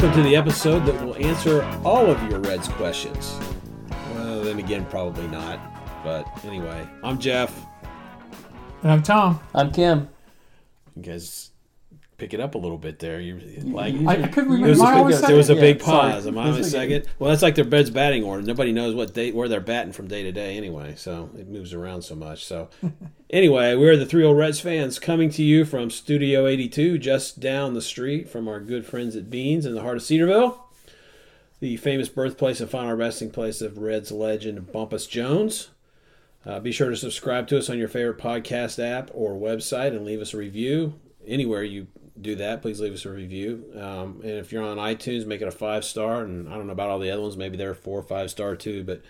welcome to the episode that will answer all of your Reds questions. Well, then again, probably not. But anyway, I'm Jeff. And I'm Tom. I'm Kim. You guys pick it up a little bit there. You like I, I couldn't there was remember. a, I always big, said there was a Yeah, big sorry. pause. Am I on a was okay. second? Well, that's like their bed's batting order. Nobody knows what they where they're batting from day to day anyway. So it moves around so much. So anyway, we're the three old Reds fans coming to you from Studio 82, just down the street from our good friends at Beans in the heart of Cedarville, the famous birthplace and final resting place of Reds legend Bumpus Jones. Uh, be sure to subscribe to us on your favorite podcast app or website and leave us a review. Anywhere you do that, please leave us a review. Um, and if you're on iTunes, make it a five star. And I don't know about all the other ones, maybe they're four or five star too, but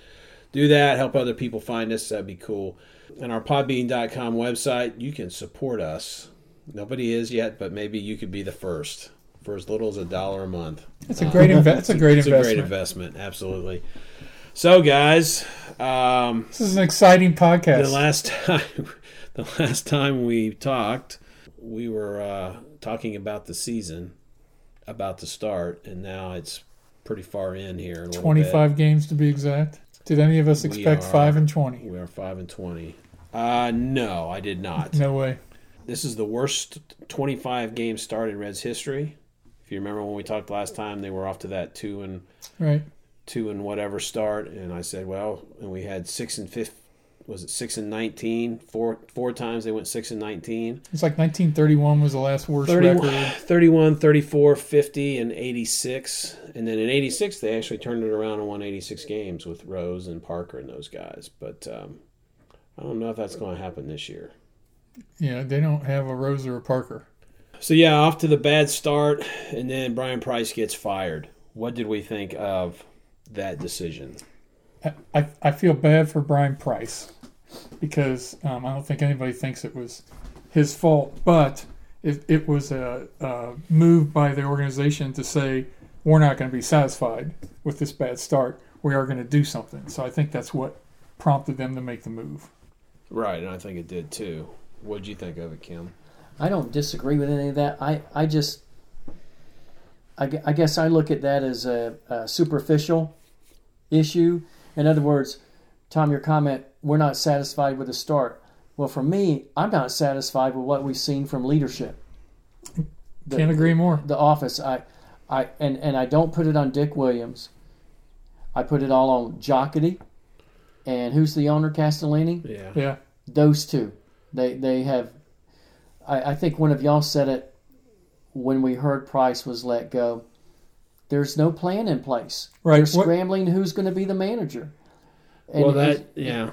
do that. Help other people find us. That'd be cool. And our podbean.com website, you can support us. Nobody is yet, but maybe you could be the first for as little as a dollar a month. It's a great inve- It's a great It's a investment. great investment, absolutely. So, guys, um, This is an exciting podcast. the last time, the last time we talked, we were uh, talking about the season, about to start, and now it's pretty far in here. Twenty-five games to be exact. Did any of us expect are- five and twenty? We are five and twenty. Uh, no, I did not. No way. This is the worst twenty-five game start in Reds history. If you remember when we talked last time, they were off to that two and Right. two and whatever start, and I said, well, and we had six and fifth. Was it six and nineteen? Four four times they went six and nineteen. It's like 1931 was the last worst 31, record. 31, 34, 50, and 86. And then in 86, they actually turned it around and won 86 games with Rose and Parker and those guys. But um, I don't know if that's going to happen this year. Yeah, they don't have a Rose or a Parker. So, yeah, off to the bad start. And then Bryan Price gets fired. What did we think of that decision? I, I feel bad for Bryan Price because um, I don't think anybody thinks it was his fault, but it, it was a, a move by the organization to say we're not going to be satisfied with this bad start. We are going to do something. So I think that's what prompted them to make the move. Right, and I think it did too. What did you think of it, Kim? I don't disagree with any of that. I, I just, I, I guess I look at that as a, a superficial issue. In other words, Tom, your comment, we're not satisfied with the start. Well, for me, I'm not satisfied with what we've seen from leadership. The- Can't agree more. The office, I, I, and, and I don't put it on Dick Williams. I put it all on Jocketty, and who's the owner, Castellini? Yeah. Yeah. those two they they have I, I think one of y'all said it when we heard price was let go there's no plan in place Right. they're What- scrambling who's going to be the manager and, Well, that, yeah.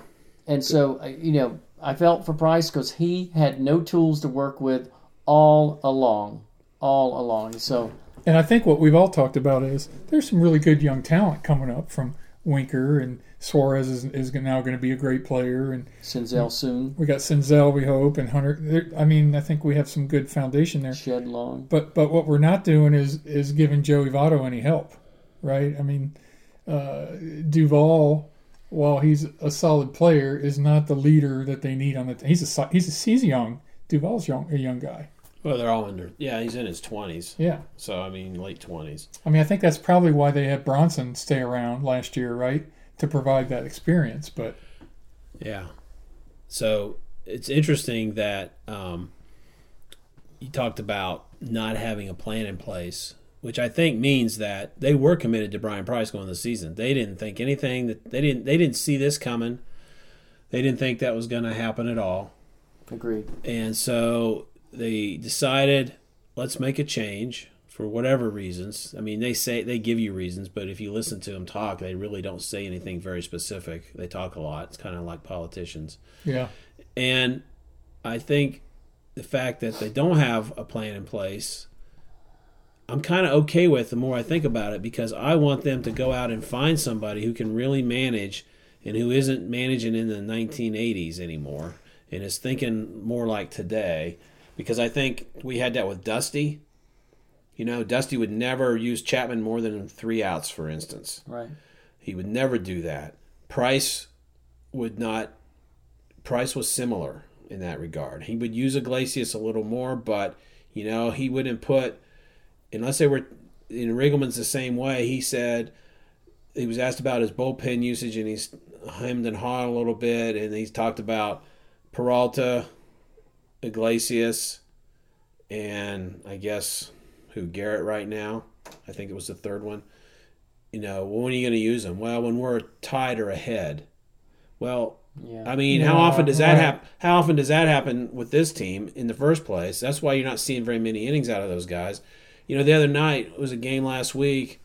And so you know i felt for price because he had no tools to work with all along all along so And I think what we've all talked about is there's some really good young talent coming up from Winker and Suarez is, is now going to be a great player and Senzel soon we got Senzel we hope and Hunter. I mean I think we have some good foundation there. shed long But but what we're not doing is is giving Joey Votto any help, right? I mean uh, Duvall, while he's a solid player, is not the leader that they need on the. He's a he's a, he's young. Duvall's young a young guy. Well, they're all under. Yeah, he's in his 20s. Yeah. So, I mean, late 20s. I mean, I think that's probably why they had Bronson stay around last year, right, to provide that experience. But Yeah. So it's interesting that um, you talked about not having a plan in place, which I think means that they were committed to Bryan Price going the season. They didn't think anything that they didn't they didn't see this coming. They didn't think that was going to happen at all, agreed and so they decided let's make a change for whatever reasons. I mean, they say they give you reasons, but if you listen to them talk, they really don't say anything very specific. They talk a lot. It's kind of like politicians. yeah, And I think the fact that they don't have a plan in place, I'm kind of okay with the more I think about it because I want them to go out and find somebody who can really manage and who isn't managing in the 1980s anymore and is thinking more like today. Because I think we had that with Dusty. You know, Dusty would never use Chapman more than three outs, for instance. right He would never do that. Price would not. Price was similar in that regard. He would use Iglesias a little more, but you know he wouldn't put unless they were in Riggleman's the same way. He said he was asked about his bullpen usage, and he's hemmed and hawed a little bit, and he's talked about Peralta, Iglesias, and I guess who Garrett right now. I think it was the third one. You know, when are you going to use them? Well, when we're tied or ahead. Well, Yeah. I mean, Yeah, how often does that right. happen? How often does that happen with this team in the first place? That's why you're not seeing very many innings out of those guys. You know, the other night it was a game last week.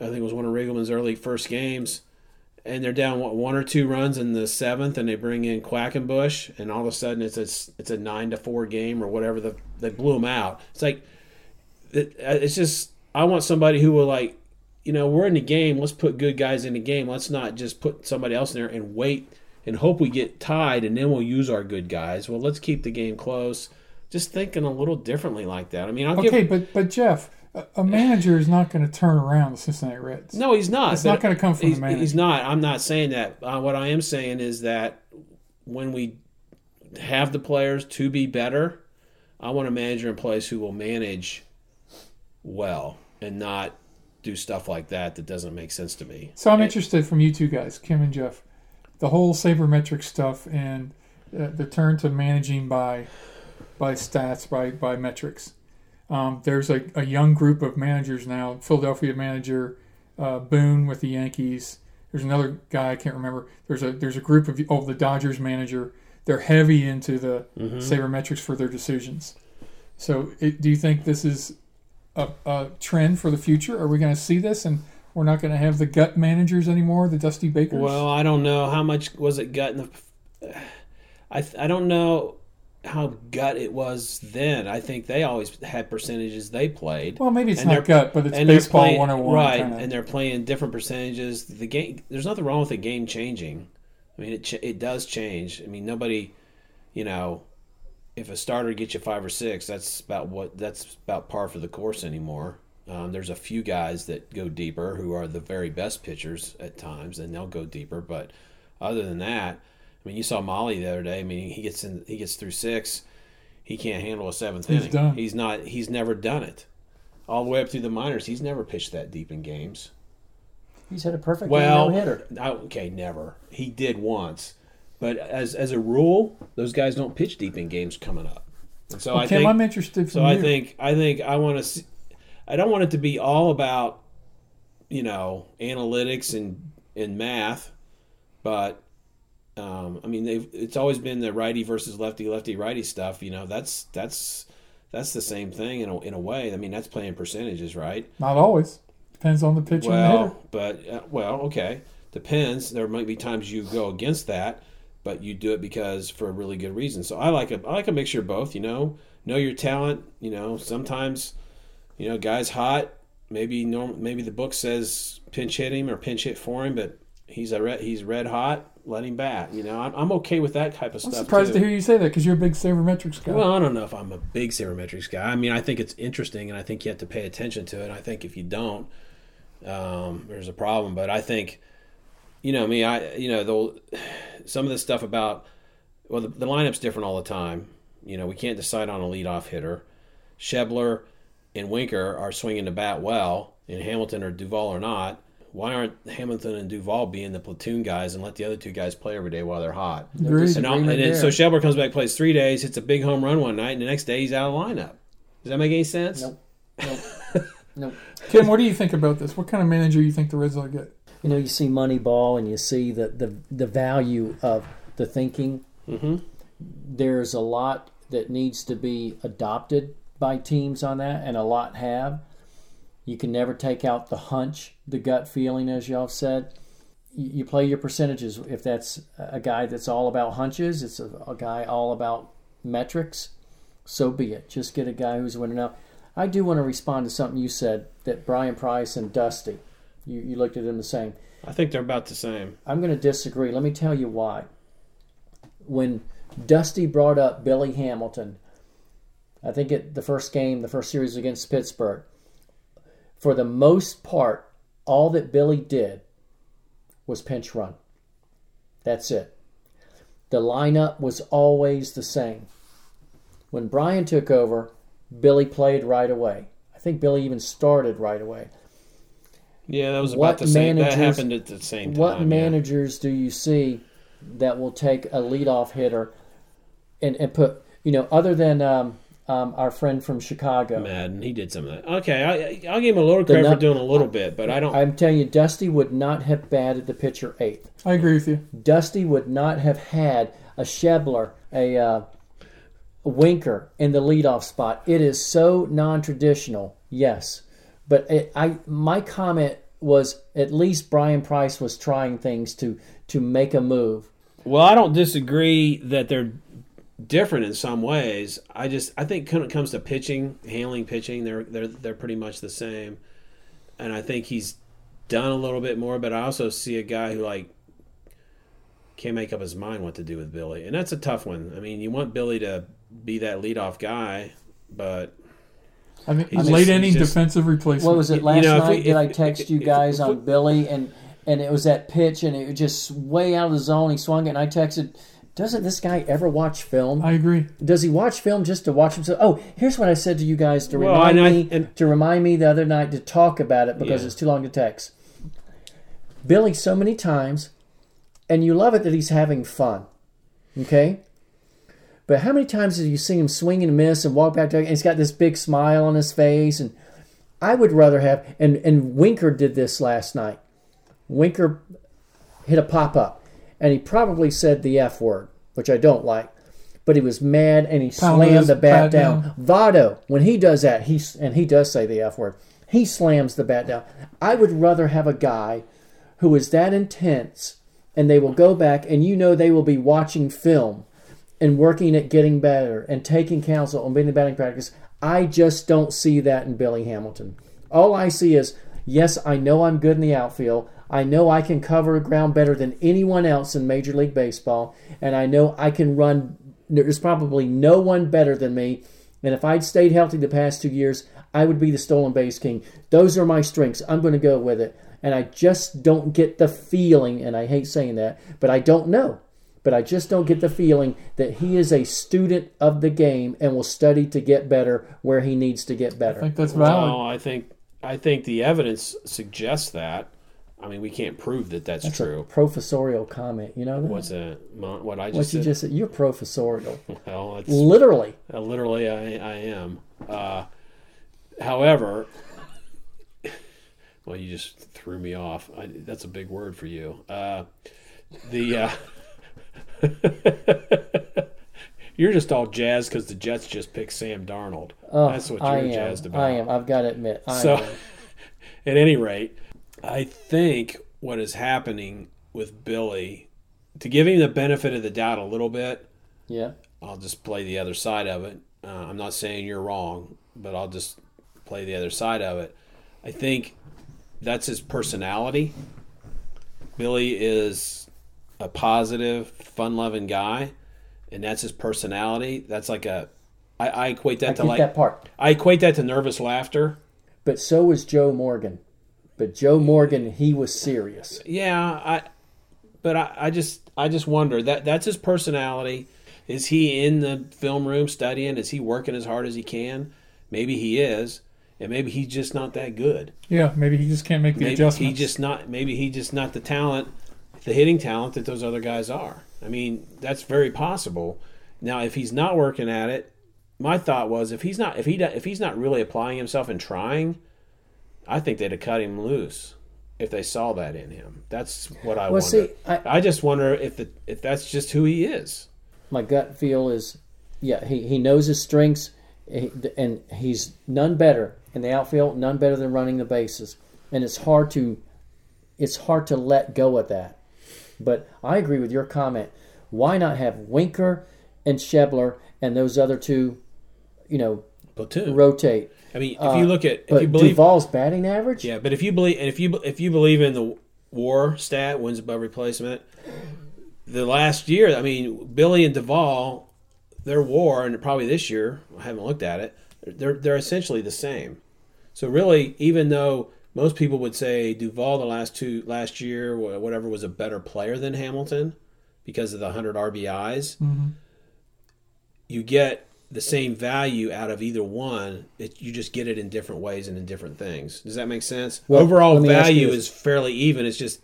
I think it was one of Riggleman's early first games, and they're down what, one or two runs in the seventh, and they bring in Quackenbush, and all of a sudden it's a it's a nine to four game or whatever. The they blew them out. It's like it, uh, it's just I want somebody who will like, you know, we're in the game. Let's put good guys in the game. Let's not just put somebody else in there and wait and hope we get tied and then we'll use our good guys. Well, let's keep the game close. Just thinking a little differently like that. I mean, I'll Okay, give. but but Jeff, a, manager is not going to turn around the Cincinnati Reds. No, he's not. It's not gonna come from the he's, manager. He's not. I'm not saying that. Uh, what I am saying is that when we have the players to be better, I want a manager in place who will manage well and not do stuff like that that doesn't make sense to me. So I'm interested from you two guys, Kim and Jeff, the whole sabermetric stuff and uh, the turn to managing by by stats by by metrics. Um, there's a, a young group of managers now. Philadelphia manager uh, Boone with the Yankees. There's another guy I can't remember. There's a there's a group of oh the Dodgers manager. They're heavy into the sabermetrics for their decisions. So, it, do you think this is a, a trend for the future? Are we going to see this, and we're not going to have the gut managers anymore, the Dusty Bakers? Well, I don't know how much was it gut in the. I I don't know how gut it was then. I think they always had percentages they played. Well, maybe it's and not gut, but it's baseball playing- 101. right? kinda. And they're playing different percentages. The game, there's nothing wrong with the game changing. I mean, it ch- it does change. I mean, nobody, you know, if a starter gets you five or six, that's about what that's about par for the course anymore. Um, there's a few guys that go deeper who are the very best pitchers at times, and they'll go deeper. But other than that, I mean, you saw Mahle the other day. I mean, he gets in, he gets through six, he can't handle a seventh He's inning. done. He's not. He's never done it. All the way up through the minors, he's never pitched that deep in games. He's had a perfect Well, no hitter. okay, never. He did once, but as as a rule, those guys don't pitch deep in games coming up. And so Well, I Kim, think I'm interested from so. I think I think I want to. See, I don't want it to be all about you know analytics and and math, but um, I mean they've it's always been the righty versus lefty lefty righty stuff. You know that's that's that's the same thing in a, in a way. I mean that's playing percentages, right? Not always. Depends on the pitcher and hitter. Well, but uh, well, okay, depends. There might be times you go against that, but you do it because for a really good reason. So I like a I like a mixture of both. You know, know your talent. You know, sometimes, you know, guys hot. Maybe norm, maybe the book says pinch hit him or pinch hit for him, but he's a red, he's red hot. Let him bat. You know, I'm, I'm okay with that type of I'm stuff. surprised too. to hear you say that because you're a big sabermetrics guy. Well, I don't know if I'm a big sabermetrics guy. I mean, I think it's interesting, and I think you have to pay attention to it. I think if you don't, um, there's a problem. But I think, you know, me, I, you know, the some of the stuff about well, the, the lineup's different all the time. You know, we can't decide on a leadoff hitter. Schebler and Winker are swinging the bat well, and Hamilton or Duvall or not. Why aren't Hamilton and Duvall being the platoon guys and let the other two guys play every day while they're hot? Agreed. And, all, and then, so Schebler comes back, plays three days, hits a big home run one night, and the next day he's out of lineup. Does that make any sense? Nope. Nope. nope. Kim, what do you think about this? What kind of manager do you think the Reds will get? You know, you see Moneyball and you see the, the, the value of the thinking. Mm-hmm. There's a lot that needs to be adopted by teams on that, and a lot have. You can never take out the hunch, the gut feeling, as y'all said. You, you play your percentages. If that's a guy that's all about hunches, it's a, a guy all about metrics, so be it. Just get a guy who's winning out. I do want to respond to something you said that Bryan Price and Dusty, you, you looked at them the same. I think they're about the same. I'm going to disagree. Let me tell you why. When Dusty brought up Billy Hamilton, I think at the first game, the first series against Pittsburgh, for the most part, all that Billy did was pinch run. That's it. The lineup was always the same. When Bryan took over, Billy played right away. I think Billy even started right away. Yeah, that was What about the same. That happened at the same time. What yeah. managers do you see that will take a leadoff hitter and, and put, you know, other than um, um, our friend from Chicago? Maddon, he did some of that. Okay, I, I'll give him a little credit nut- for doing a little bit, but I don't. I'm telling you, Dusty would not have batted the pitcher eighth. I agree with you. Dusty would not have had a Schebler, a, uh, a Winker in the leadoff spot. It is so non-traditional, yes, but it, I my comment was at least Bryan Price was trying things to to make a move. Well, I don't disagree that they're different in some ways. I just I think when it comes to pitching, handling pitching, they're they're they're pretty much the same. And I think he's done a little bit more, but I also see a guy who like can't make up his mind what to do with Billy, and that's a tough one. I mean, you want Billy to be that leadoff guy, but I mean, He's late just- inning he's just- defensive replacement. What was it You last know, night? we- Did I text if- you guys if- on Billy and and it was that pitch and it was just way out of the zone. He swung it and I texted. Doesn't this guy ever watch film? I agree. Does he watch film just to watch himself? Oh, here's what I said to you guys to Well, remind I- me and- to remind me the other night to talk about it because Yeah. it's too long to text. Billy, so many times, and you love it that he's having fun. Okay, but how many times have you seen him swing and miss and walk back to and he's got this big smile on his face and I would rather have and and Winker did this last night. Winker hit a pop up and he probably said the F word, which I don't like. But he was mad and he Pounded slammed the bat down. down. Votto, when he does that, he and he does say the F word. He slams the bat down. I would rather have a guy who is that intense and they will go back and you know they will be watching film and working at getting better and taking counsel and being in batting practice. I just don't see that in Billy Hamilton. All I see is, yes, I know I'm good in the outfield. I know I can cover ground better than anyone else in Major League Baseball, and I know I can run. There's probably no one better than me. And if I'd stayed healthy the past two years, I would be the stolen base king. Those are my strengths. I'm going to go with it. And I just don't get the feeling, and I hate saying that, but I don't know but I just don't get the feeling that he is a student of the game and will study to get better where he needs to get better. I better. think that's valid. well, I think I think the evidence suggests that. I mean, we can't prove that that's, That's true. a professorial comment. You know that? What's that? Mon- What I just what said? you just said? You're professorial. well, it's, Literally. uh, literally, I, I am. Uh, however, well, you just threw me off. I, that's a big word for you. Uh, the uh, you're just all jazzed because the Jets just picked Sam Darnold. Oh, that's what you're I am. jazzed about. I am. I've got to admit. I So, am. at any rate, I think what is happening with Billy, to give him the benefit of the doubt a little bit, Yeah. I'll just play the other side of it. Uh, I'm not saying you're wrong, but I'll just play the other side of it. I think that's his personality. Billy is a positive, fun-loving guy, and that's his personality. That's like a I, I equate that I to like that part. I equate that to nervous laughter. But so was Joe Morgan. But Joe Morgan, he was serious. Yeah, I. But I, I just, I just wonder that that's his personality. Is he in the film room studying? Is he working as hard as he can? Maybe he is, and maybe he's just not that good. Yeah, maybe he just can't make the Maybe adjustments. he just not. Maybe he just not the talent, the hitting talent that those other guys are. I mean, that's very possible. Now, if he's not working at it, my thought was if he's not, if he if he's not really applying himself and trying, I think they'd have cut him loose if they saw that in him. That's what I Well, wonder. see, I, I just wonder if the, if that's just who he is. my gut feel is, yeah, he, he knows his strengths, and he's none better in the outfield, none better than running the bases, and it's hard to, it's hard to let go of that. But I agree with your comment. Why not have Winker and Schebler and those other two, you know, Platoon. rotate? I mean, if you uh, look at if But you believe, Duvall's batting average, yeah, but if you believe, and if you if you believe in the WAR stat, wins above replacement, the last year, I mean, Billy and Duvall, their WAR, and probably this year, I haven't looked at it. They're they're essentially the same. So really, even though most people would say Duvall the last two last year, whatever, was a better player than Hamilton because of the hundred RBIs, mm-hmm. you get the same value out of either one. It, you just get it in different ways and in different things. Does that make sense? Well, Overall let me ask value is fairly even. It's just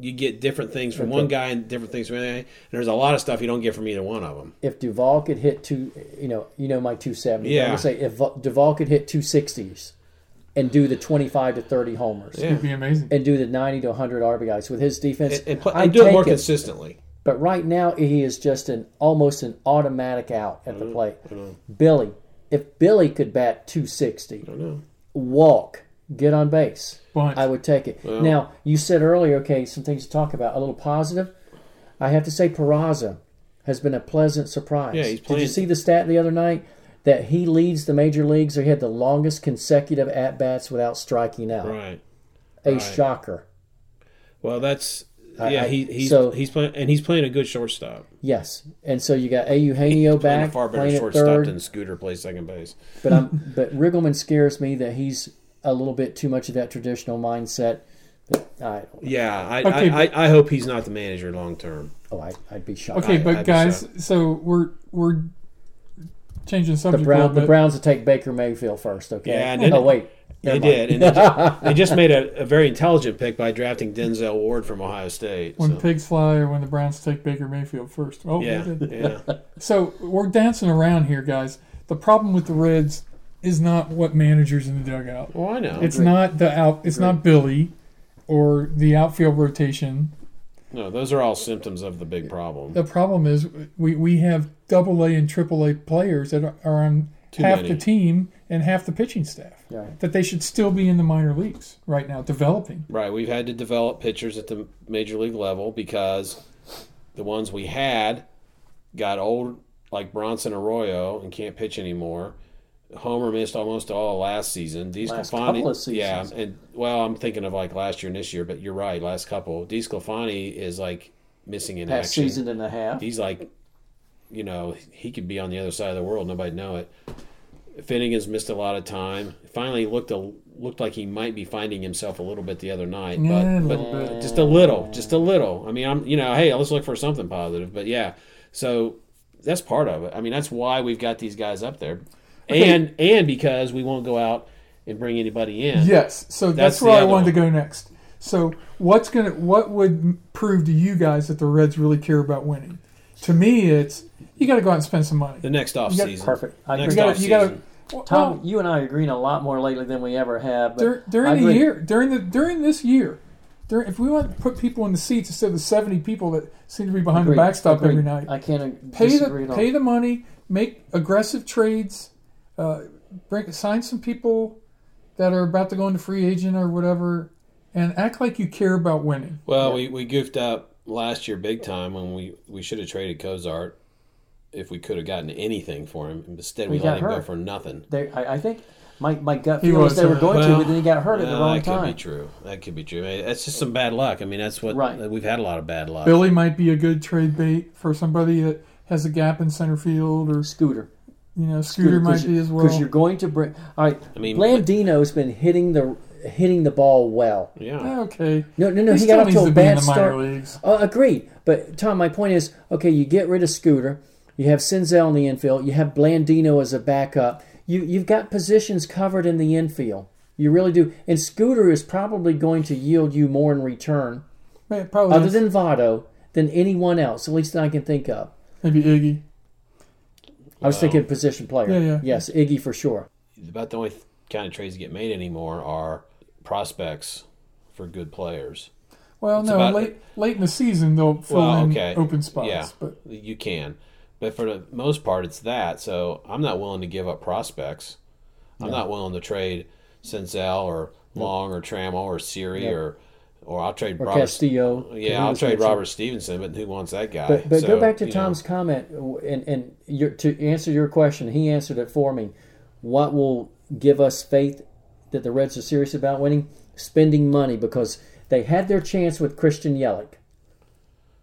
you get different things from one guy and different things from the other. And there's a lot of stuff you don't get from either one of them. if Duvall could hit two, you know, you know my two seventy. Yeah. I'm gonna say if Vo- Duvall could hit two sixties, and do the twenty five to thirty homers, Yeah. It'd be amazing. and do the ninety to hundred RBIs with his defense, And, and, pl- I'd and do it more take consistently. But right now he is just an almost an automatic out at the plate. Billy, if Billy could bat two sixty, I know. walk, get on base. Bunch. I would take it. now, you said earlier, okay, some things to talk about. A little positive. I have to say, Peraza has been a pleasant surprise. Yeah, he's Did you see the stat the other night that he leads the major leagues or he had the longest consecutive at bats without striking out? Right. A right. shocker. Well, that's I- yeah. I- he, he's so- he's playing and he's playing a good shortstop. Yes, and so you got Eugenio Playing a back far better playing at shortstop third. than Scooter plays second base. But I'm but Riggleman scares me that he's a little bit too much of that traditional mindset. But I Yeah, I, Okay, I, I, I hope he's not the manager long term. oh I, I'd be shocked. Okay, I- but I'd guys, so we're we're changing the The subject a Brown little the. Browns will take Baker Mayfield first. Okay. Yeah, and then- oh wait. They mind. did, and they just, they just made a, a very intelligent pick by drafting Denzel Ward from Ohio State. when so. pigs fly, or when the Browns take Baker Mayfield first. Oh, yeah, they did. yeah, So we're dancing around here, guys. The problem with the Reds is not what managers in the dugout. well, I know. It's Agreed. not the out. It's not Billy, or the outfield rotation. no, those are all symptoms of the big problem. The problem is we we have double A and triple A players that are, are on Too half many. the team and half the pitching staff. Right. That they should still be in the minor leagues right now, developing. Right, we've had to develop pitchers at the major league level because the ones we had got old, like Bronson Arroyo, and can't pitch anymore. Homer missed almost all last season. These Last couple of seasons. yeah, and well, I'm thinking of like last year and this year, but you're right. Last couple, Sclafani is like missing in Past action. season and a half. He's like, you know, he could be on the other side of the world. Nobody know it. Finnegan's missed a lot of time. Finally looked a, looked like he might be finding himself a little bit the other night, Yeah, a but, little but bit. just a little, just a little. I mean, I'm you know, hey, let's look for something positive. But yeah, so that's part of it. I mean, that's why we've got these guys up there, and and because we won't go out and bring anybody in. Yes. So that's, That's where I wanted to go next. So what's gonna what would prove to you guys that the Reds really care about winning? To me, it's you got to go out and spend some money. The next off got- season, Perfect. I Next agree. You off got you got season. to Tom, you and I are agreeing a lot more lately than we ever have. But dur- during the year during the during this year. During, if we want to put people in the seats instead of the seventy people that seem to be behind Agreed. the backstop Agreed. every night, I can't pay the at all. pay the money, make aggressive trades, uh, bring sign some people that are about to go into free agent or whatever, and act like you care about winning. Well, we, we goofed up last year big time when we, we should have traded Cozart if we could have gotten anything for him. Instead, we He let got him go for nothing. They, I, I think my, my gut He feel is was, they were uh, going to, but then he got hurt at the Well, wrong that could time. be true. That could be true. I mean, That's just some bad luck. I mean, that's what Right. we've had a lot of bad luck. Billy might be a good trade bait for somebody that has a gap in center field, or Scooter. you know, Scooter might be as well. Because you're going to bring. All right. I mean, Blandino's been hitting the hitting the ball well. yeah. Eh, okay, No, no, no. he, He, got off to to a be bad start. leagues. Oh, agreed. But Tom, my point is, okay, you get rid of Scooter, you have Senzel in the infield, you have Blandino as a backup. You you've got positions covered in the infield. You really do. And Scooter is probably going to yield you more in return, Man, probably other is. than Votto, than anyone else, at least that I can think of. maybe Iggy. I was Wow. thinking um, position player. Yeah, yeah. Yes, Iggy for sure. About the only kind of trades that get made anymore are prospects for good players. Well, It's no, about- late late in the season they'll fill Well, in okay. open spots. Yeah. But You can. But for the most part, it's that. So I'm not willing to give up prospects. I'm not willing to trade Senzel or Long or Trammell or Siri Yeah. or or I'll trade Or Robert. Castillo. Yeah, I'll trade Robert Stephenson, but who wants that guy? But, but So, go back to you know, Tom's comment, and, and your, to answer your question, he answered it for me. What will give us faith that the Reds are serious about winning? Spending money because they had their chance with Christian Yelich,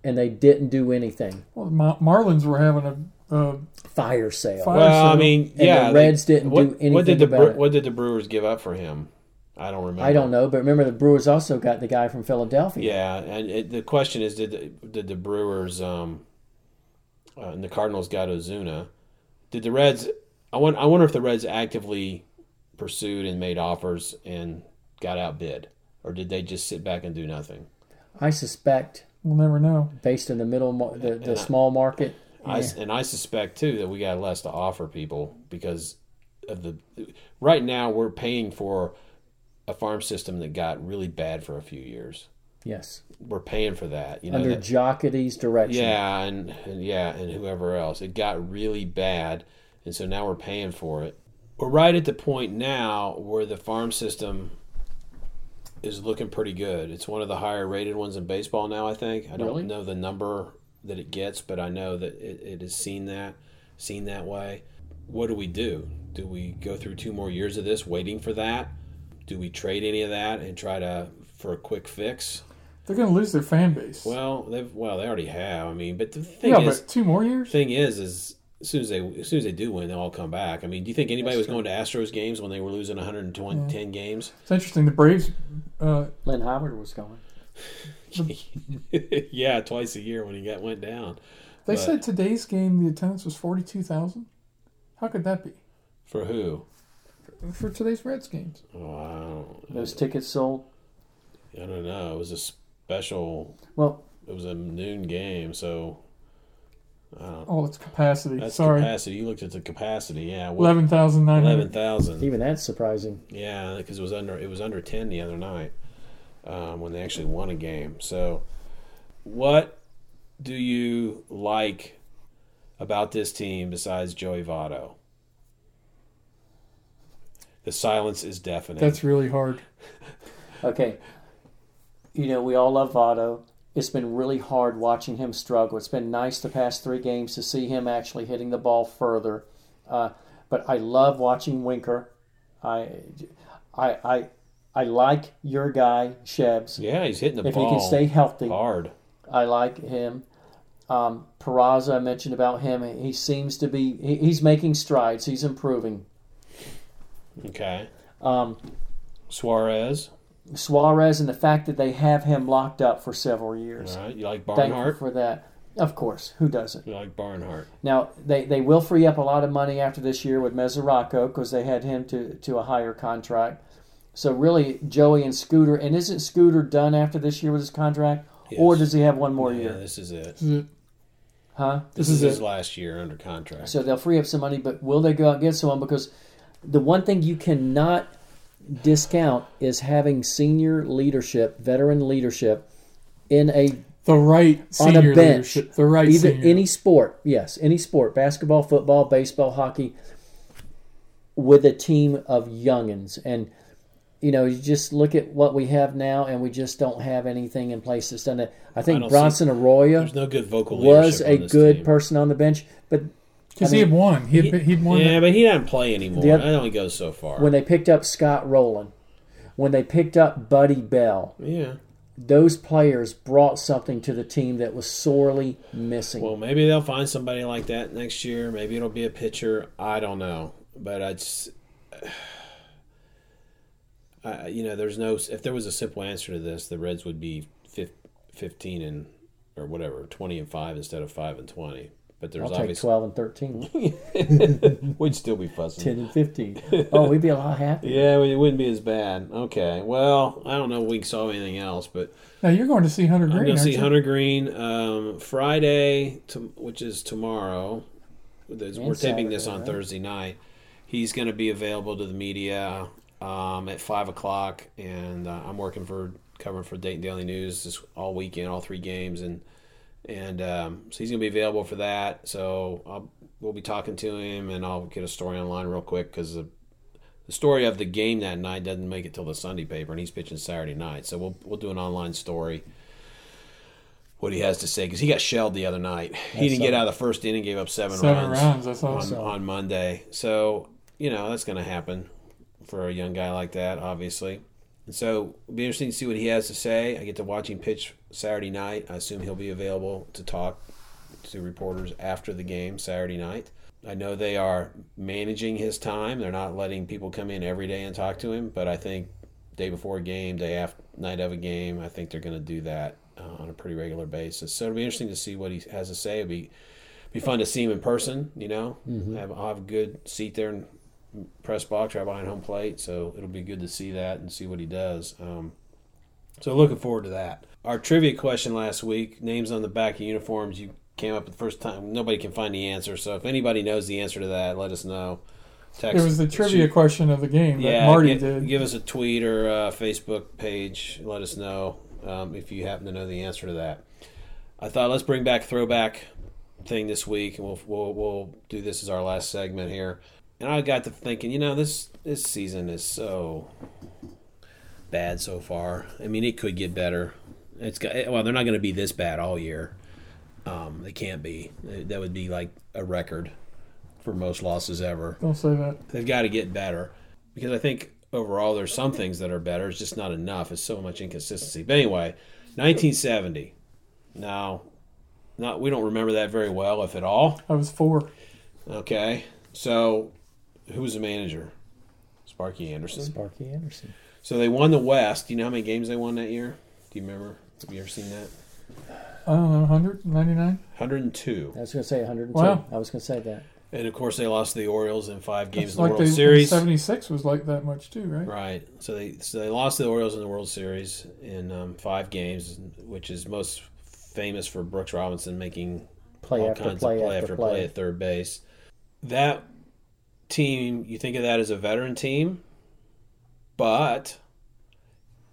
and they didn't do anything. well, the Marlins were having a, a Fire sale. Fire- Well, I so- mean, And yeah, the Reds didn't what, do What anything did the about Bre- it. What did the Brewers give up for him? I don't remember. I don't know, but remember the Brewers also got the guy from Philadelphia. Yeah, and it, the question is, did the, did the Brewers um, uh, and the Cardinals got Ozuna? Did the Reds I want I wonder if the Reds actively pursued and made offers and got outbid, or did they just sit back and do nothing? I suspect, We'll never know. based on the middle, the, the I- small market, I, yeah. and I suspect too that we got less to offer people because of the right now we're paying for a farm system that got really bad for a few years. yes, We're paying for that, you know. under that- Jocketty's direction. yeah, and, and yeah, and whoever else. It got really bad, and so now we're paying for it. We're right at the point now where the farm system is looking pretty good. It's one of the higher rated ones in baseball now. I think. I don't Really? know the number that it gets, but I know that it, it is seen that seen that way. What do we do? Do we go through two more years of this waiting for that? Do we trade any of that and try to for a quick fix? They're going to lose their fan base. Well, they've well they already have. I mean, but the thing yeah, is, but two more years? thing is, is as soon as they as soon as they do win, they'll all come back. I mean, do you think anybody was That's going to Astros games when they were losing 110 games? It's interesting. The Braves, uh, Lynn Howard was going. yeah, twice a year when he got went down. they But- said today's game the attendance was 42,000. How could that be? For who? For today's Reds games. Oh, I don't, Those tickets sold. I don't know. It was a special. Well, It was a noon game, so I don't. Oh, it's capacity. That's Sorry. capacity. You looked at the capacity. Yeah, what- 11,900. eleven thousand. even that's surprising. Yeah, because it was under it was under ten the other night um, when they actually won a game. So, what do you like about this team besides Joey Votto? The silence is deafening. That's really hard. Okay. You know, we all love Votto. It's been really hard watching him struggle. It's been nice the past three games to see him actually hitting the ball further. Uh, but I love watching Winker. I, I, I, I like your guy Shebs. yeah, he's hitting the If he ball can stay healthy, hard. I like him. Um, Peraza, I mentioned about him. He seems to be. He, he's making strides. He's improving. Okay, Um, Suarez. Suarez and the fact that they have him locked up for several years. All right, you like Thankful Barnhart. for that. Of course, who doesn't? You like Barnhart. Now they, they will free up a lot of money after this year with Mesoraco because they had him to to a higher contract. So really, Joey and Scooter, and isn't Scooter done after this year with his contract, or does he have one more Yeah, year? this is it. This is it. Huh? This, This is, is his last year under contract. So they'll free up some money, but will they go out and get someone? Because the one thing you cannot discount is having senior leadership, veteran leadership, in a The right on a bench, leadership. The right either senior. any sport, yes, any sport, basketball, football, baseball, hockey, with a team of youngins, and you know, you just look at what we have now, and we just don't have anything in place that's done it. I think don't Bronson Arroyo no good vocal was a good team. person on the bench, but Because I he had won. He had, he'd won. Yeah, but he doesn't play anymore. The I only goes so far. when they picked up Scott Rolen, when they picked up Buddy Bell, yeah. those players brought something to the team that was sorely missing. Well, maybe they'll find somebody like that next year. Maybe it'll be a pitcher. I don't know, but I just, I, you know, there's no. If there was a simple answer to this, the Reds would be fif- fifteen and or whatever, twenty and five instead of five and twenty. But there's I'll take obviously twelve and thirteen. we'd still be fussing. 10 and 15. Oh, we'd be a lot happier. Yeah, it wouldn't be as bad. Okay, well, I don't know if we saw anything else, but Now you're going to see Hunter Greene. I'm Greene. going to aren't see you? Hunter Greene um, Friday, to, which is tomorrow. There's- And We're taping this Saturday, on right? Thursday night. He's going to be available to the media um, at five o'clock, and uh, I'm working for covering for Dayton Daily News this all weekend, all three games, and and um, so he's going to be available for that. So I'll, we'll be talking to him, and I'll get a story online real quick because the, the story of the game that night doesn't make it till the Sunday paper, and he's pitching Saturday night. So we'll we'll do an online story what he has to say because he got shelled the other night. He didn't saw get out of the first inning, gave up seven, Seven runs. That's on, awesome. on Monday. So you know that's going to happen for a young guy like that, obviously. And so it'll be interesting to see what he has to say. I get to watch him pitch Saturday night. I assume he'll be available to talk to reporters after the game Saturday night. I know they are managing his time. They're not letting people come in every day and talk to him, but I think day before a game, day after night of a game, I think they're going to do that uh, on a pretty regular basis. So it'll be interesting to see what he has to say. It'll be be fun to see him in person. You know, have, I'll have a good seat there and press box right behind home plate, so it'll be good to see that and see what he does. Um, so looking forward to that. Our trivia question last week: names on the back of uniforms. You came up the first time. Nobody can find the answer, so if anybody knows the answer to that, let us know. Text. It was the trivia shoot- question of the game that yeah, Marty gi- did. Give us a tweet or a Facebook page. Let us know um, if you happen to know the answer to that. I thought let's bring back throwback thing this week, and we'll we'll, we'll do this as our last segment here. And I got to thinking, you know, this this season is so bad so far. I mean, it could get better. It's got well, they're not going to be this bad all year. Um, they can't be. That would be like a record for most losses ever Don't say that. they've got to get better because I think overall there's some things that are better. It's just not enough. It's so much inconsistency. But anyway, 1970. Now, not we don't remember that very well, if at all. I was four. Okay, so who was the manager? Sparky Anderson. Sparky Anderson. So they won the West. Do you know how many games they won that year? Do you remember? Have you ever seen that? I don't know, 199? 102. I was going to say 102. Wow. I was going to say that. And of course, they lost to the Orioles in five games It's in the like World they, Series. 76 was like that much too, right? Right. So they so they lost to the Orioles in the World Series in um, five games, which is most famous for Brooks Robinson making Play all after kinds play of play after after play. play at third base. That team, you think of that as a veteran team, but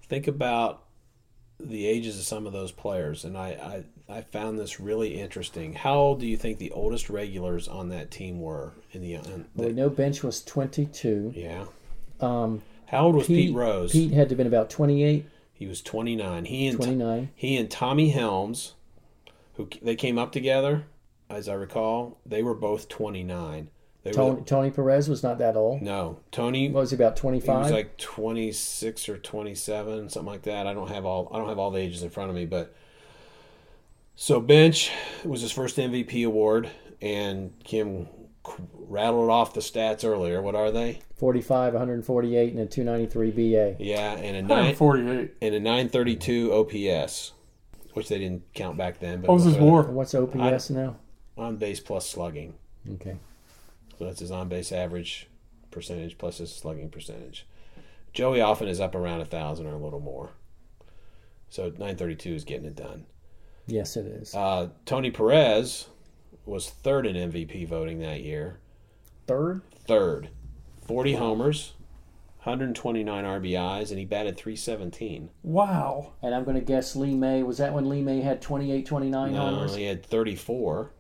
think about the ages of some of those players, and I, I, I found this really interesting. How old do you think the oldest regulars on that team were in the? In Well, we know Bench was 22. yeah. Um, How old was Pete, Rose? Pete had to have been about 28, He was 29. He and 29. he and Tommy Helms, who they came up together, as I recall, they were both 29. They Tony, were Tony Perez was not that old. no Tony. What was he about twenty five. He 25? was like 26 or 27, something like that. I don't have all I don't have all the ages in front of me, but so bench was his first MVP award, and Kim rattled off the stats earlier. What are they? 45, 148, and a 293 BA. Yeah, and a nine forty eight and a 932 OPS, which they didn't count back then. But What was his war? What's OPS now? on base plus slugging. Okay. So that's his on base average percentage plus his slugging percentage. Joey often is up around a thousand or a little more. So 932 is getting it done. Yes, it is. Uh, Tony Perez was third in MVP voting that year. Third? Third, 40 homers, 129 RBIs, and he batted 317. Wow. And I'm going to guess Lee May. Was that when Lee May had 28, 29 No, homers? he had 34,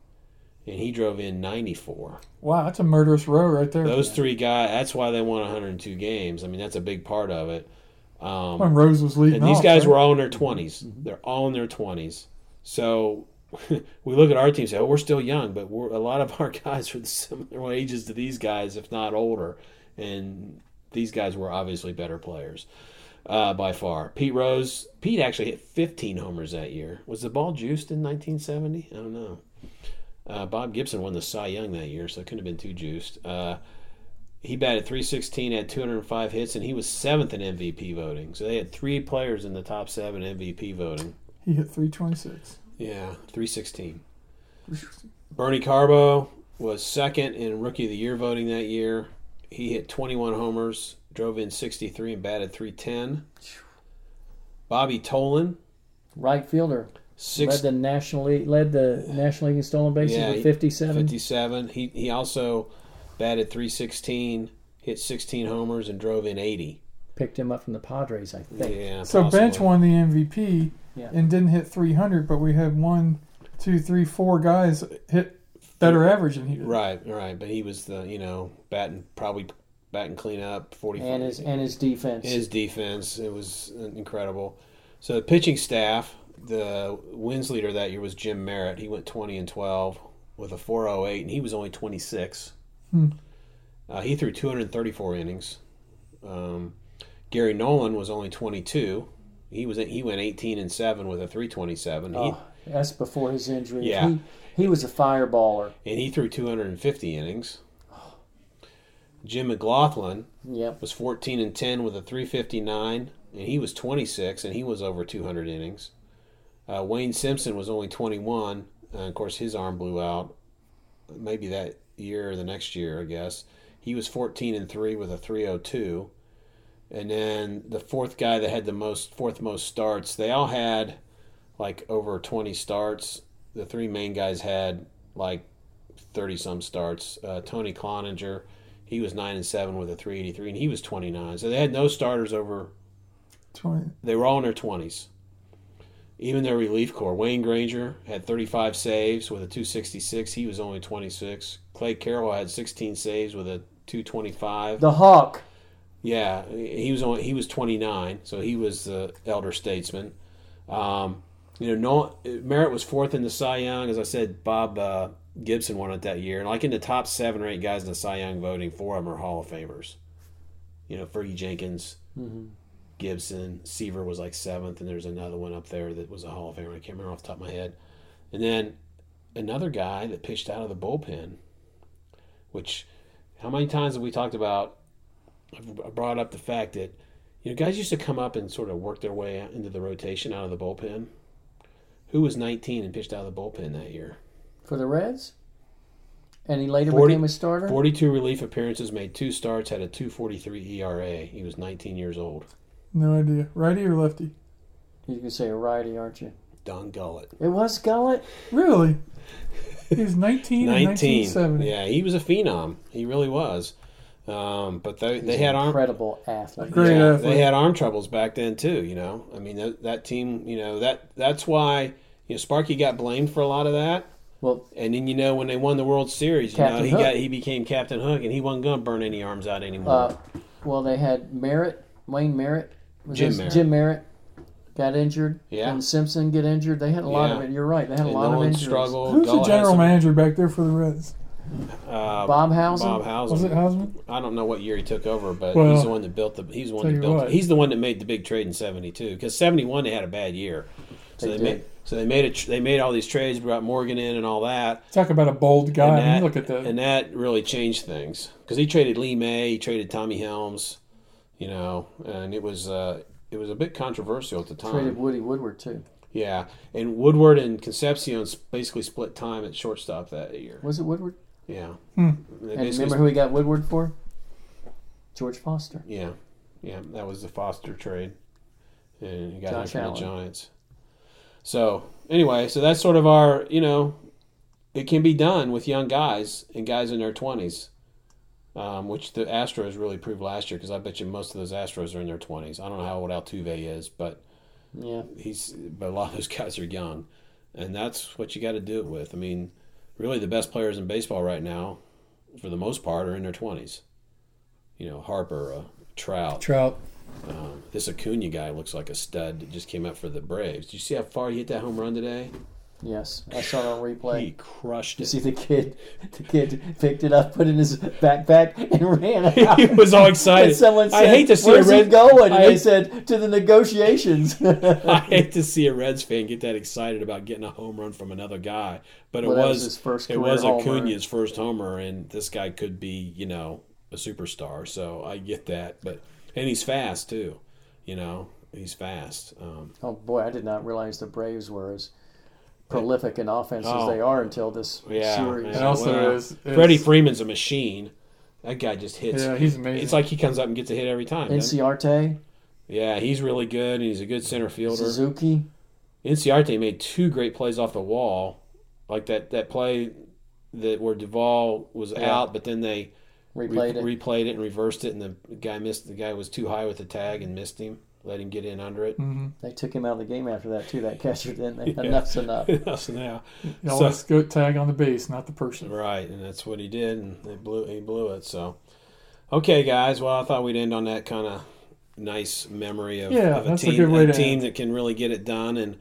and he drove in 94. Wow, that's a murderous row right there. Those three guys, that's why they won 102 games. I mean, that's a big part of it. Um, when Rose was leading and these off, guys right? were all in their 20s. They're all in their 20s. So we look at our team and say, oh, we're still young, but we're, a lot of our guys are similar ages to these guys, if not older. And these guys were obviously better players uh, by far. Pete Rose, Pete actually hit 15 homers that year. Was the ball juiced in 1970? I don't know. Uh, Bob Gibson won the Cy Young that year, so it couldn't have been too juiced. Uh, he batted 316, had 205 hits, and he was seventh in MVP voting. So they had three players in the top seven MVP voting. He hit 326. Yeah, 316. Bernie Carbo was second in Rookie of the Year voting that year. He hit 21 homers, drove in 63, and batted 310. Bobby Tolan, Right fielder. Six, led the national league, led the national league in stolen bases Yeah, with 57. 57. He he also batted 316, hit 16 homers, and drove in 80. Picked him up from the Padres, I think. Yeah, So possibly. Bench won the MVP Yeah. and didn't hit 300, but we had one, two, three, four guys hit better average than he did. Right, right. But he was the you know batting probably batting clean up 45. And his and his defense. his defense it was uh, incredible. So the pitching staff, the wins leader that year was Jim Merritt. He went 20 and 12 with a 408, and he was only 26. Hmm. Uh, he threw 234 innings. Um, Gary Nolan was only 22. He was he went 18 and seven with a 327. He, oh, that's before his injury. Yeah. He, he was a fireballer. and he threw 250 innings. Jim McGlothlin Yep. was 14 and 10 with a 359, and he was 26, and he was over 200 innings. Uh, Wayne Simpson was only 21, and of course his arm blew out maybe that year or the next year, I guess. He was 14 and three with a 302, and then the fourth guy that had the most fourth most starts, they all had like over 20 starts. The three main guys had like 30 some starts. Uh, Tony Cloninger, he was nine and seven with a 383, and he was 29. So they had no starters over. 20. They were all in their 20s. Even their relief corps, Wayne Granger had 35 saves with a 266. He was only 26. Clay Carroll had 16 saves with a 225. The Hawk. Yeah, he was only he was 29, so he was the elder statesman. Um, you know, no, Merritt was fourth in the Cy Young. As I said, Bob uh, Gibson won it that year, and like in the top seven or eight guys in the Cy Young voting, four of them are Hall of Famers. You know, Fergie Jenkins, Gibson, Seaver was like seventh, and there's another one up there that was a Hall of Famer. I can't remember off the top of my head. And then another guy that pitched out of the bullpen, which how many times have we talked about? I've brought up the fact that you know guys used to come up and sort of work their way into the rotation out of the bullpen. Who was 19 and pitched out of the bullpen that year? For the Reds? And he later 40 became a starter? 42 relief appearances, made two starts, had a 2.43 ERA. He was 19 years old. No idea. Righty or lefty? You can say a righty, aren't you? Don Gullett. It was Gullett? Really? He was 19 in 19. 1970. Yeah, he was a phenom. He really was. Um, but they, they had arm incredible athlete. Great yeah, athlete. they had arm troubles back then too. You know, I mean that, that team. You know that that's why you know Sparky got blamed for a lot of that. Well, And then you know when they won the World Series, you Captain know he Hook. got he became Captain Hook, and he wasn't going to burn any arms out anymore. uh, well, they had Merritt, Wayne Merritt. Was Jim Merritt. Jim Merritt got injured. Yeah. And Simpson get injured. They had a lot Yeah. of it. You're right. They had a and lot of Nolan injuries. struggled. Who's the Gullett had general some- manager back there for the Reds? Uh, Bob Howsam. Bob Howsam. Was it Hausman? I don't know what year he took over, but Well, he's the one that built the. He's the one that built. what. He's the one that made the big trade in '72 because '71 they had a bad year. So They they, made. So they made it. They made all these trades, brought Morgan in and all that. Talk about a bold guy. and I mean, look at that. and that really changed things because he traded Lee May, he traded Tommy Helms, you know, and it was uh, it was a bit controversial at the time. Traded Woody Woodward too. Yeah, and Woodward and Concepcion basically split time at shortstop that year. Was it Woodward? Yeah, Hmm. And remember who he got Woodward for? George Foster. Yeah, yeah, that was the Foster trade, and you got Josh him from the Giants. So anyway, so that's sort of our, you know, it can be done with young guys and guys in their twenties, um, which the Astros really proved last year because I bet you most of those Astros are in their twenties. I don't know how old Altuve is, but Yeah. he's but a lot of those guys are young, and that's what you got to do it with. I mean, really, the best players in baseball right now, for the most part, are in their twenties. You know, Harper, uh, Trout, Trout. um, this Acuna guy looks like a stud that just came up for the Braves. Did you see how far he hit that home run today? Yes. I saw it on replay. He crushed You it. see the kid, the kid picked it up, put it in his backpack, and ran out. he was all excited. And someone said, I hate to see "Where's a he red. going?" And I they said, "To the negotiations." I hate to see a Reds fan get that excited about getting a home run from another guy, but it Well, was, was his first it was. Acuna's first homer, and this guy could be you know a superstar. So I get that, but and he's fast too. You know, he's fast. Um, oh boy, I did not realize the Braves were as prolific in offense Oh. as they are until this Yeah, series. yeah. And also, well, is, is Freddie Freeman's a machine. That guy just hits. Yeah, he's amazing. It's like he comes up and gets a hit every time. doesn't? Inciarte, Yeah, he's really good, and he's a good center fielder. Suzuki. Inciarte made two great plays off the wall, like that that play that where Duvall was Yeah. out, but then they re- it. replayed it and reversed it, and the guy missed. The guy was too high with the tag and missed him. Let him get in under it. hmm They took him out of the game after that too. That catcher didn't they? Yeah. Enough's enough. so now, You So- always go tag on the base, not the person. right, and that's what he did, and they blew. He blew it. So, okay, guys. Well, I thought we'd end on that kind of nice memory of, Yeah, of a that's a team, good way to team that can really get it done. And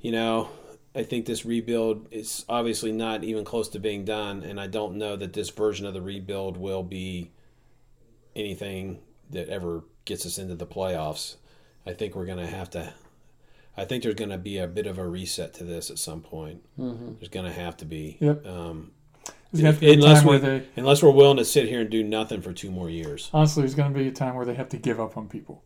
you know, I think this rebuild is obviously not even close to being done, and I don't know that this version of the rebuild will be anything that ever gets us into the playoffs. I think we're going to have to. I think there's going to be a bit of a reset to this at some point. hmm There's going to have to be. Yep. Um, There's going to be a unless time we, where they, unless we're willing to sit here and do nothing for two more years. honestly, there's going to be a time where they have to give up on people,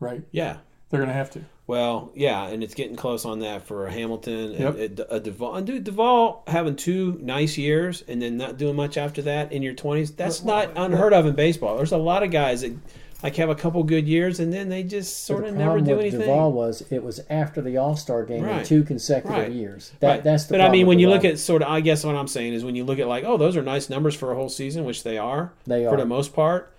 right? Yeah, They're going to have to. Well, yeah, and it's getting close on that for Hamilton. Yep. And, uh, Duvall, and dude, Duvall having two nice years and then not doing much after that in your twenties. That's not unheard of in baseball. There's a lot of guys that like have a couple good years and then they just sort of never do with anything. Duvall was it was after the All Star game in two consecutive Right. years. That Right. that's the. but I mean, when you look at sort of, I guess what I'm saying is when you look at like, oh, those are nice numbers for a whole season, which they are They are for the most part.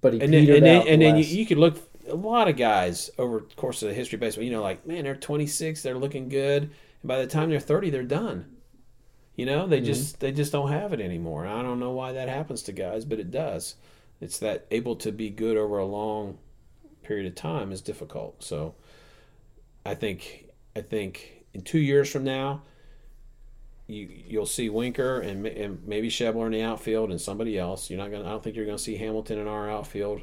but he and then and then, and then you, you could look a lot of guys over the course of the history of baseball. You know, like man, they're 26, they're looking good, and by the time they're 30, they're done. You know, Mm-hmm. they just they just don't have it anymore. And I don't know why that happens to guys, but it does. It's that able to be good over a long period of time is difficult. So, I think I think in two years from now, you you'll see Winker and, and maybe Schebler in the outfield and somebody else. You're not gonna. I don't think you're gonna see Hamilton in our outfield.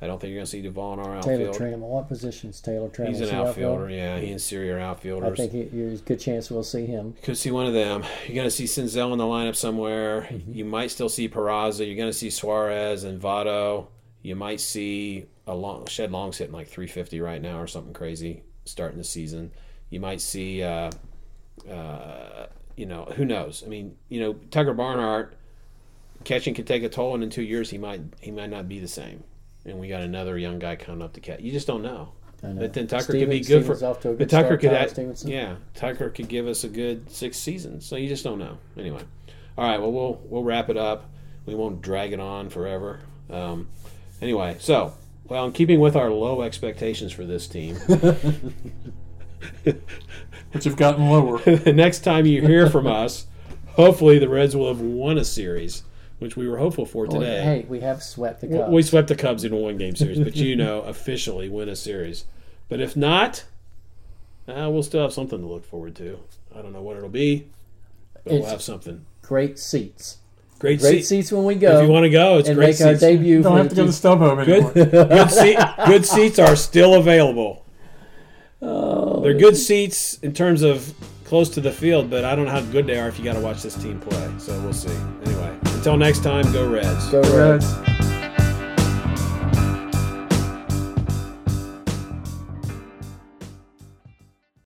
I don't think you're gonna see Duvall in our outfield. Taylor. Trammell. What position's Taylor Trammell? He's an outfielder. Yeah, he and Siri are outfielders. I think he, there's a good chance we'll see him. Could see one of them. You're going to see Senzel in the lineup somewhere. Mm-hmm. You might still see Peraza. You're going to see Suarez and Votto. You might see a long Shed Long's hitting like 350 right now or something crazy starting the season. You might see, uh, uh, you know, who knows? I mean, you know, Tucker Barnhart catching could take a toll, and in two years he might he might not be the same. And we got another young guy coming up to catch. You just don't know. I know. But then Tucker Steven- could be good Steven's for. off to a but good Tucker start, could, Tyler act- Stephenson. yeah, Tucker could give us a good six seasons. So you just don't know. Anyway, all right. Well, we'll we'll wrap it up. We won't drag it on forever. Um, anyway, so well, in keeping with our low expectations for this team, which have gotten lower. the next time you hear from us, hopefully the Reds will have won a series, which we were hopeful for Well, today. hey, we have swept the Cubs. We swept the Cubs in a one game series, but you know, officially win a series. But if not, uh, we'll still have something to look forward to. I don't know what it'll be, but we'll have something. Great seats. Great, Great seats. seats when we go. If you want to go, it's and great make our seats. debut. Don't have to go to StubHub anymore. Good, good, seat, good seats are still available. Oh, They're good seats in terms of close to the field, but I don't know how good they are if you got to watch this team play. So we'll see. Anyway, until next time, go Reds. Go Reds. Reds.